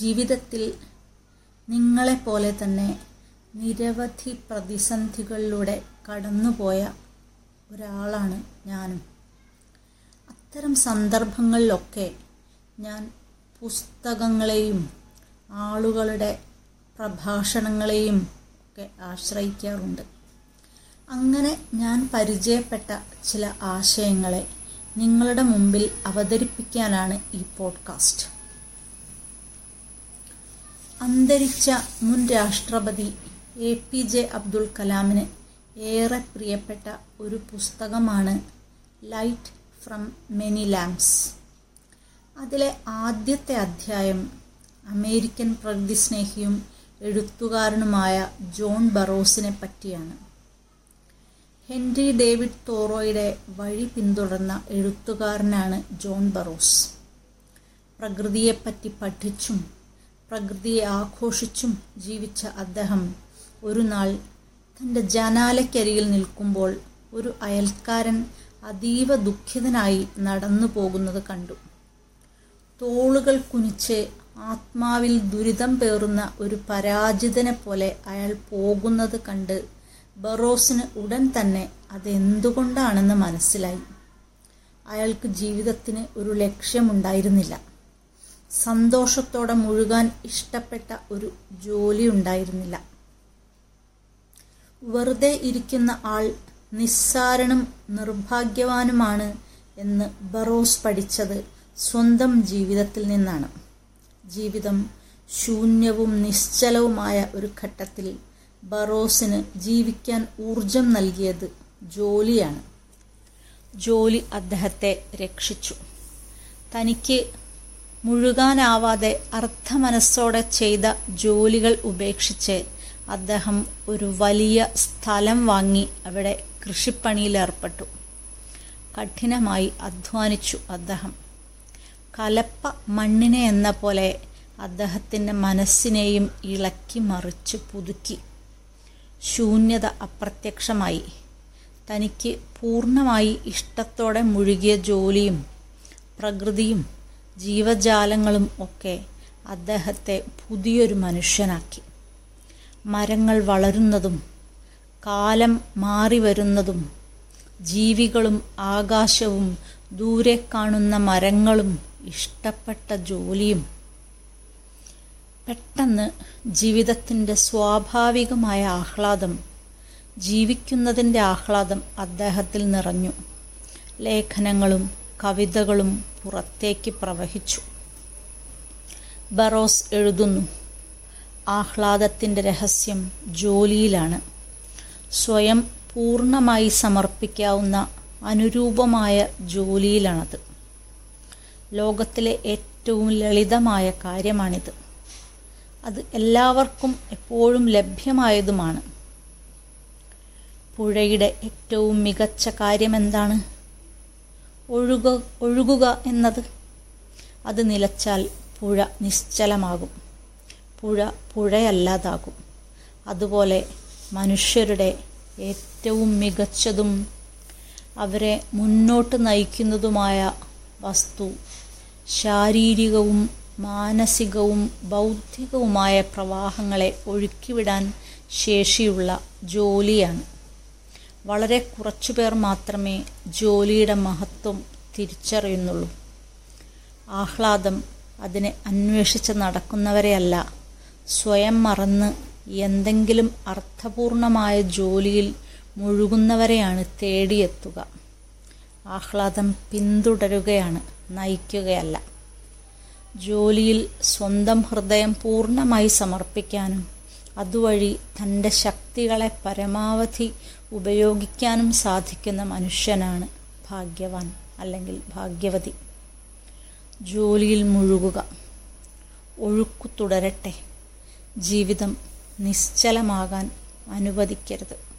ജീവിതത്തിൽ നിങ്ങളെപ്പോലെ തന്നെ നിരവധി പ്രതിസന്ധികളിലൂടെ കടന്നുപോയ ഒരാളാണ് ഞാനും. അത്തരം സന്ദർഭങ്ങളിലൊക്കെ ഞാൻ പുസ്തകങ്ങളെയും ആളുകളുടെ പ്രഭാഷണങ്ങളെയും ഒക്കെ ആശ്രയിക്കാറുണ്ട്. അങ്ങനെ ഞാൻ പരിചയപ്പെട്ട ചില ആശയങ്ങളെ നിങ്ങളുടെ മുമ്പിൽ അവതരിപ്പിക്കാനാണ് ഈ പോഡ്കാസ്റ്റ്. അന്തരിച്ച മുൻ രാഷ്ട്രപതി എ പി ജെ അബ്ദുൽ കലാമിന് ഏറെ പ്രിയപ്പെട്ട ഒരു പുസ്തകമാണ് ലൈറ്റ് ഫ്രം മെനി ലാംസ് അതിലെ ആദ്യത്തെ അധ്യായം അമേരിക്കൻ പ്രകൃതിസ്നേഹിയും എഴുത്തുകാരനുമായ ജോൺ ബറോസിനെ പറ്റിയാണ്. ഹെൻറി ഡേവിഡ് തോറോയുടെ വഴി പിന്തുടർന്ന എഴുത്തുകാരനാണ് ജോൺ ബറോസ്. പ്രകൃതിയെപ്പറ്റി പഠിച്ചും പ്രകൃതിയെ ആഘോഷിച്ചും ജീവിച്ച അദ്ദേഹം ഒരു നാൾ തന്റെ ജനാലയ്ക്കരികിൽ നിൽക്കുമ്പോൾ ഒരു അയൽക്കാരൻ അതീവ ദുഃഖിതനായി നടന്നു പോകുന്നത് കണ്ടു. തോളുകൾ കുനിച്ച് ആത്മാവിൽ ദുരിതം പേറുന്ന ഒരു പരാജിതനെ പോലെ അയാൾ പോകുന്നത് കണ്ട് ബറോസിന് ഉടൻ തന്നെ അതെന്തുകൊണ്ടാണെന്ന് മനസ്സിലായി. അയാൾക്ക് ജീവിതത്തിന് ഒരു ലക്ഷ്യമുണ്ടായിരുന്നില്ല. സന്തോഷത്തോടെ മുഴുകാൻ ഇഷ്ടപ്പെട്ട ഒരു ജോലി ഉണ്ടായിരുന്നില്ല. വെറുതെ ഇരിക്കുന്ന ആൾ നിസ്സാരനും നിർഭാഗ്യവാനുമാണ് എന്ന് ബറോസ് പഠിച്ചത് സ്വന്തം ജീവിതത്തിൽ നിന്നാണ്. ജീവിതം ശൂന്യവും നിശ്ചലവുമായ ഒരു ഘട്ടത്തിൽ ബറോസിന് ജീവിക്കാൻ ഊർജം നൽകിയത് ജോലിയാണ്. ജോലി അദ്ദേഹത്തെ രക്ഷിച്ചു. തനിക്ക് മുഴുകാനാവാതെ അർത്ഥമനസ്സോടെ ചെയ്ത ജോലികൾ ഉപേക്ഷിച്ച് അദ്ദേഹം ഒരു വലിയ സ്ഥലം വാങ്ങി അവിടെ കൃഷിപ്പണിയിലേർപ്പെട്ടു കഠിനമായി അധ്വാനിച്ചു അദ്ദേഹം. കലപ്പ മണ്ണിനെ എന്ന പോലെ അദ്ദേഹത്തിന്റെ മനസ്സിനെയും ഇളക്കി മറിച്ച് പുതുക്കി. ശൂന്യത അപ്രത്യക്ഷമായി. തനിക്ക് പൂർണമായി ഇഷ്ടത്തോടെ മുഴുകിയ ജോലിയും പ്രകൃതിയും ജീവജാലങ്ങളും ഒക്കെ അദ്ദേഹത്തെ പുതിയൊരു മനുഷ്യനാക്കി. മരങ്ങൾ വളരുന്നതും കാലം മാറി വരുന്നതും ജീവികളും ആകാശവും ദൂരെ കാണുന്ന മരങ്ങളും ഇഷ്ടപ്പെട്ട ജോലിയും പെട്ടെന്ന് ജീവിതത്തിന്റെ സ്വാഭാവികമായ ആഹ്ലാദം ജീവിക്കുന്നതിന്റെ ആഹ്ലാദം അദ്ദേഹത്തിൽ നിറഞ്ഞു. ലേഖനങ്ങളും കവിതകളും പുറത്തേക്ക് പ്രവഹിച്ചു. ബറോസ് എഴുതുന്നു ആഹ്ലാദത്തിന്റെ രഹസ്യം ജോലിയിലാണ്. സ്വയം പൂർണമായി സമർപ്പിക്കാവുന്ന അനുരൂപമായ ജോലിയിലാണത്. ലോകത്തിലെ ഏറ്റവും ലളിതമായ കാര്യമാണിത്. അത് എല്ലാവർക്കും എപ്പോഴും ലഭ്യമായതുമാണ്. പുഴയുടെ ഏറ്റവും മികച്ച കാര്യമെന്താണ്? ഒഴുക ഒഴുകുക എന്നത്. അത് നിലച്ചാൽ പുഴ നിശ്ചലമാകും. പുഴ പുഴയല്ലാതാകും. അതുപോലെ മനുഷ്യരുടെ ഏറ്റവും മികച്ചതും അവരെ മുന്നോട്ട് നയിക്കുന്നതുമായ വസ്തു ശാരീരികവും മാനസികവും ബൗദ്ധികവുമായ പ്രവാഹങ്ങളെ ഒഴുക്കിവിടാൻ ശേഷിയുള്ള ജോലിയാണ്. വളരെ കുറച്ചു പേർ മാത്രമേ ജോലിയുടെ മഹത്വം തിരിച്ചറിയുന്നുള്ളൂ. ആഹ്ലാദം അതിനെ അന്വേഷിച്ച് നടക്കുന്നവരെയല്ല സ്വയം മറന്ന് എന്തെങ്കിലും അർത്ഥപൂർണമായ ജോലിയിൽ മുഴുകുന്നവരെയാണ് തേടിയെത്തുക. ആഹ്ലാദം പിന്തുടരുകയാണ് നയിക്കുകയല്ല. ജോലിയിൽ സ്വന്തം ഹൃദയം പൂർണമായി സമർപ്പിക്കാനും അതുവഴി തന്റെ ശക്തികളെ പരമാവധി ഉപയോഗിക്കാനും സാധിക്കുന്ന മനുഷ്യനാണ് ഭാഗ്യവാൻ അല്ലെങ്കിൽ ഭാഗ്യവതി. ജോലിയിൽ മുഴുകുക. ഒഴുക്കു തുടരട്ടെ. ജീവിതം നിശ്ചലമാകാൻ അനുവദിക്കരുത്.